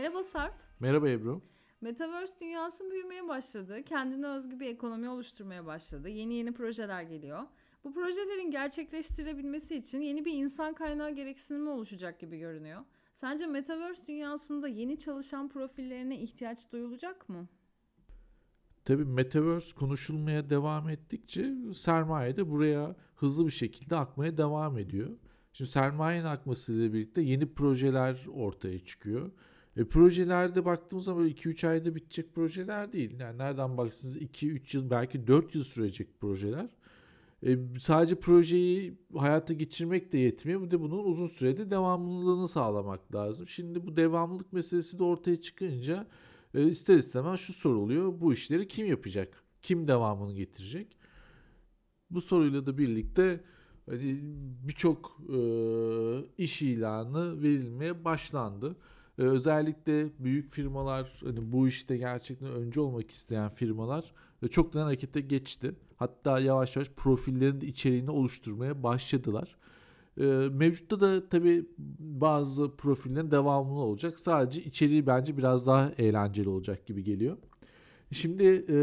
Merhaba Sarp. Merhaba Ebru. Metaverse dünyası büyümeye başladı. Kendine özgü bir ekonomi oluşturmaya başladı. Yeni yeni projeler geliyor. Bu projelerin gerçekleştirilebilmesi için yeni bir insan kaynağı gereksinimi oluşacak gibi görünüyor. Sence Metaverse dünyasında yeni çalışan profillerine ihtiyaç duyulacak mı? Tabii Metaverse konuşulmaya devam ettikçe sermaye de buraya hızlı bir şekilde akmaya devam ediyor. Şimdi sermayenin akmasıyla birlikte yeni projeler ortaya çıkıyor. E, projelerde baktığımız zaman 2-3 ayda bitecek projeler değil. Yani nereden baksanız 2-3 yıl belki 4 yıl sürecek projeler. E, sadece projeyi hayata geçirmek de yetmiyor. Bir de bunun uzun sürede devamlılığını sağlamak lazım. Şimdi bu devamlılık meselesi de ortaya çıkınca e, ister istemez şu soruluyor. Bu işleri kim yapacak? Kim devamını getirecek? Bu soruyla da birlikte hani birçok e, iş ilanı verilmeye başlandı. E, özellikle büyük firmalar hani bu işte gerçekten önce olmak isteyen firmalar e, çoktan harekete geçti. Hatta yavaş yavaş profillerin içeriğini oluşturmaya başladılar. E, mevcutta da tabii bazı profillerin devamlı olacak. Sadece içeriği bence biraz daha eğlenceli olacak gibi geliyor. Şimdi e,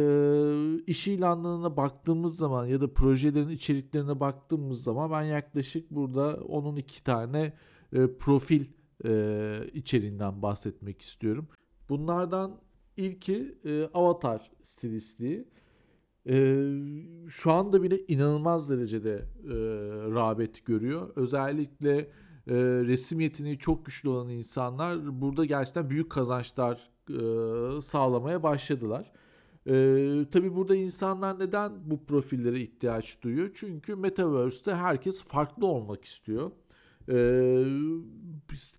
iş ilanlarına baktığımız zaman ya da projelerin içeriklerine baktığımız zaman ben yaklaşık burada onun iki tane e, profil e, içeriğinden bahsetmek istiyorum. Bunlardan ilki e, avatar stilistliği. E, şu anda bile inanılmaz derecede e, rağbet görüyor. Özellikle e, resim yeteneği çok güçlü olan insanlar burada gerçekten büyük kazançlar e, sağlamaya başladılar. Ee, tabii burada insanlar neden bu profillere ihtiyaç duyuyor? Çünkü Metaverse'te herkes farklı olmak istiyor. Ee,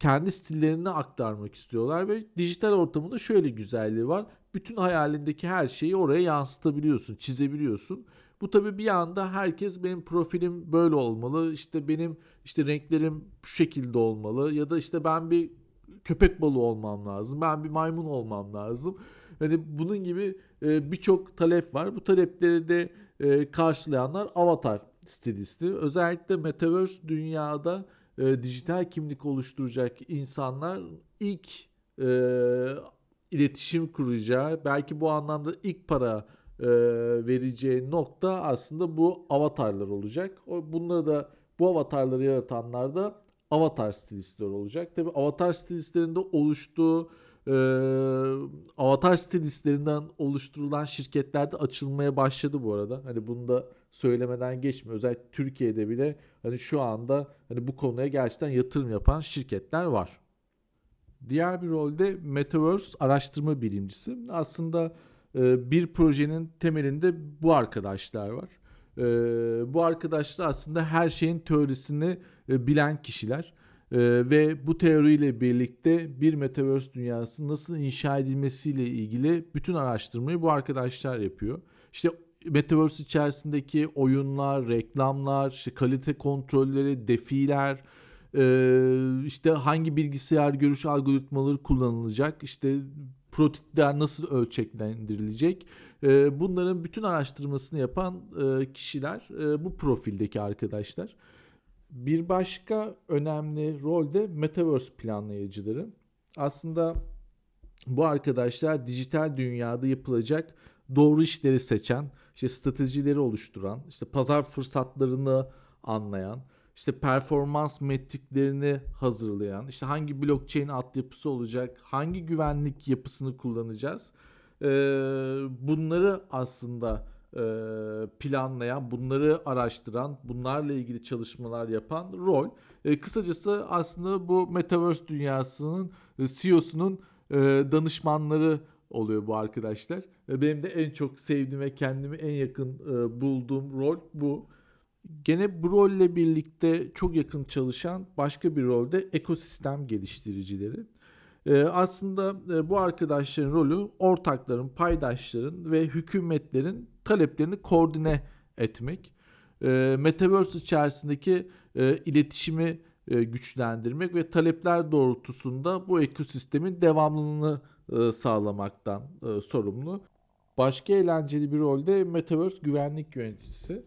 kendi stillerini aktarmak istiyorlar ve dijital ortamında şöyle güzelliği var. Bütün hayalindeki her şeyi oraya yansıtabiliyorsun, çizebiliyorsun. Bu tabii bir anda herkes benim profilim böyle olmalı. İşte benim işte renklerim şu şekilde olmalı ya da işte ben bir köpek balığı olmam lazım. Ben bir maymun olmam lazım. Hani bunun gibi e, birçok talep var. Bu talepleri de e, karşılayanlar avatar stilisti. Özellikle metaverse dünyada e, dijital kimlik oluşturacak insanlar ilk e, iletişim kuracağı, belki bu anlamda ilk para e, vereceği nokta aslında bu avatarlar olacak. Bunları da bu avatarları yaratanlar da avatar stilistler olacak. Tabi avatar stilistlerinde oluştuğu e, avatar stilistlerinden oluşturulan şirketlerde açılmaya başladı bu arada. Hani bunu da söylemeden geçmiyor. Özellikle Türkiye'de bile hani şu anda hani bu konuya gerçekten yatırım yapan şirketler var. Diğer bir rolde Metaverse araştırma bilimcisi. Aslında e, bir projenin temelinde bu arkadaşlar var. E, bu arkadaşlar aslında her şeyin teorisini e, bilen kişiler. Ee, ve bu teoriyle birlikte bir metaverse dünyası nasıl inşa edilmesiyle ilgili bütün araştırmayı bu arkadaşlar yapıyor. İşte metaverse içerisindeki oyunlar, reklamlar, işte kalite kontrolleri, defiler, e, işte hangi bilgisayar görüş algoritmaları kullanılacak, işte prototipler nasıl ölçeklendirilecek, e, bunların bütün araştırmasını yapan e, kişiler bu profildeki arkadaşlar. Bir başka önemli rol de metaverse planlayıcıları. Aslında bu arkadaşlar dijital dünyada yapılacak doğru işleri seçen, işte stratejileri oluşturan, işte pazar fırsatlarını anlayan, işte performans metriklerini hazırlayan, işte hangi blockchain altyapısı olacak, hangi güvenlik yapısını kullanacağız. Bunları aslında planlayan, bunları araştıran, bunlarla ilgili çalışmalar yapan rol. Kısacası aslında bu Metaverse dünyasının CEO'sunun danışmanları oluyor bu arkadaşlar. E, benim de en çok sevdiğim ve kendimi en yakın e, bulduğum rol bu. Gene bu rolle birlikte çok yakın çalışan başka bir rolde ekosistem geliştiricileri. Ee, aslında e, bu arkadaşların rolü ortakların, paydaşların ve hükümetlerin taleplerini koordine etmek. E, Metaverse içerisindeki e, iletişimi e, güçlendirmek ve talepler doğrultusunda bu ekosistemin devamlılığını e, sağlamaktan e, sorumlu. Başka eğlenceli bir rolde Metaverse güvenlik yöneticisi.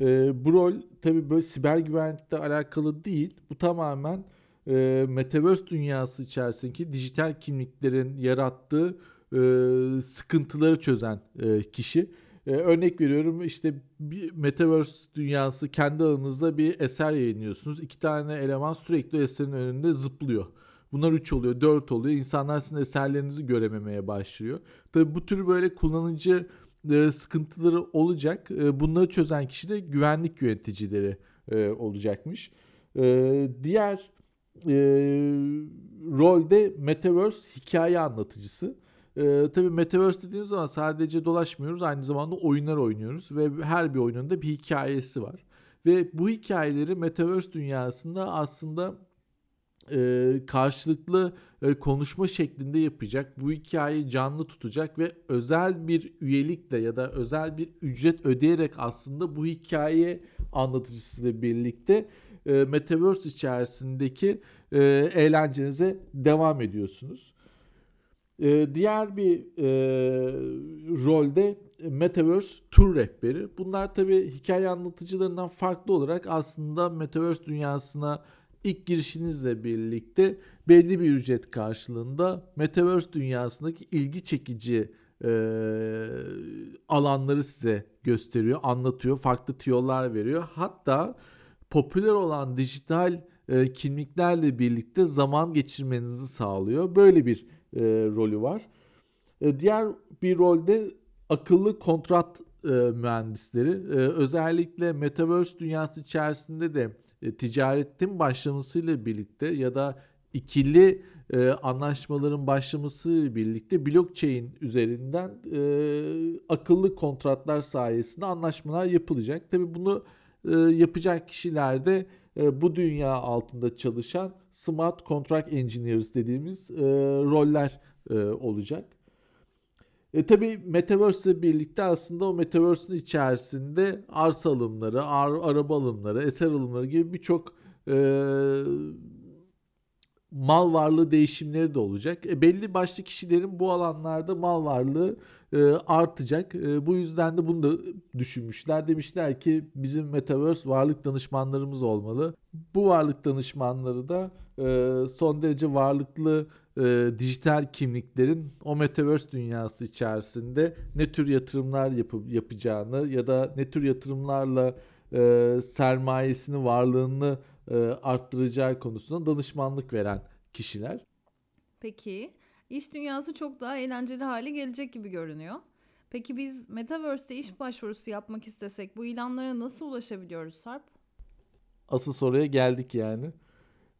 E, bu rol tabi böyle siber güvenlikle alakalı değil. Bu tamamen e, Metaverse dünyası içerisindeki dijital kimliklerin yarattığı e, sıkıntıları çözen e, kişi. E, örnek veriyorum işte bir Metaverse dünyası kendi aranızda bir eser yayınlıyorsunuz. İki tane eleman sürekli eserin önünde zıplıyor. Bunlar 3 oluyor, 4 oluyor. İnsanlar sizin eserlerinizi görememeye başlıyor. Tabii bu tür böyle kullanıcı e, sıkıntıları olacak. E, bunları çözen kişi de güvenlik yöneticileri e, olacakmış. Diğer rolde Metaverse hikaye anlatıcısı. E, tabii Metaverse dediğimiz zaman sadece dolaşmıyoruz. Aynı zamanda oyunlar oynuyoruz ve her bir oyunun da bir hikayesi var. Ve bu hikayeleri Metaverse dünyasında aslında e, karşılıklı e, konuşma şeklinde yapacak. Bu hikayeyi canlı tutacak ve özel bir üyelikle ya da özel bir ücret ödeyerek aslında bu hikaye anlatıcısıyla birlikte e, Metaverse içerisindeki e, eğlencenize devam ediyorsunuz. E, diğer bir e, rolde Metaverse tur rehberi. Bunlar tabi hikaye anlatıcılarından farklı olarak aslında Metaverse dünyasına ilk girişinizle birlikte belli bir ücret karşılığında Metaverse dünyasındaki ilgi çekici e, alanları size gösteriyor, anlatıyor, farklı tüyolar veriyor. Hatta popüler olan dijital e, kimliklerle birlikte zaman geçirmenizi sağlıyor. Böyle bir e, rolü var. E, diğer bir rolde akıllı kontrat e, mühendisleri. E, özellikle Metaverse dünyası içerisinde de e, ticaretin başlamasıyla birlikte ya da ikili e, anlaşmaların başlaması birlikte blockchain üzerinden e, akıllı kontratlar sayesinde anlaşmalar yapılacak. Tabi bunu e, yapacak kişiler de e, bu dünya altında çalışan smart contract engineers dediğimiz e, roller e, olacak. E tabi Metaverse ile birlikte aslında o Metaverse'ün içerisinde arsa alımları, ar- araba alımları, eser alımları gibi birçok e, mal varlığı değişimleri de olacak. E, belli başlı kişilerin bu alanlarda mal varlığı e, artacak. E, bu yüzden de bunu da düşünmüşler. Demişler ki bizim Metaverse varlık danışmanlarımız olmalı. Bu varlık danışmanları da son derece varlıklı e, dijital kimliklerin o Metaverse dünyası içerisinde ne tür yatırımlar yapıp yapacağını ya da ne tür yatırımlarla e, sermayesini, varlığını e, arttıracağı konusunda danışmanlık veren kişiler. Peki, iş dünyası çok daha eğlenceli hale gelecek gibi görünüyor. Peki biz Metaverse'te iş başvurusu yapmak istesek bu ilanlara nasıl ulaşabiliyoruz Sarp? Asıl soruya geldik yani.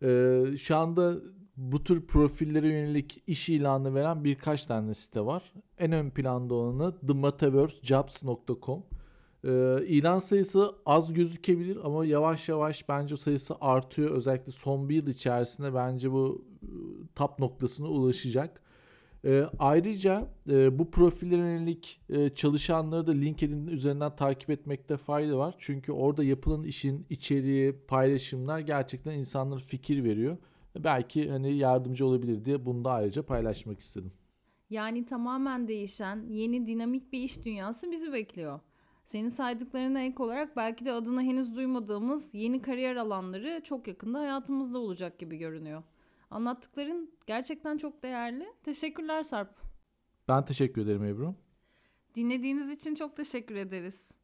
Ee, şu anda bu tür profillere yönelik iş ilanı veren birkaç tane site var. En ön planda olanı themetaversejobs.com. Ee, ilan sayısı az gözükebilir ama yavaş yavaş bence sayısı artıyor. Özellikle son bir yıl içerisinde bence bu e, top noktasına ulaşacak. Ee, ayrıca e, bu profillere yönelik e, çalışanları da LinkedIn üzerinden takip etmekte fayda var. Çünkü orada yapılan işin içeriği, paylaşımlar gerçekten insanlara fikir veriyor. Belki hani yardımcı olabilir diye bunu da ayrıca paylaşmak istedim. Yani tamamen değişen, yeni dinamik bir iş dünyası bizi bekliyor. Senin saydıklarına ek olarak belki de adını henüz duymadığımız yeni kariyer alanları çok yakında hayatımızda olacak gibi görünüyor. Anlattıkların gerçekten çok değerli. Teşekkürler Sarp. Ben teşekkür ederim Ebru. Dinlediğiniz için çok teşekkür ederiz.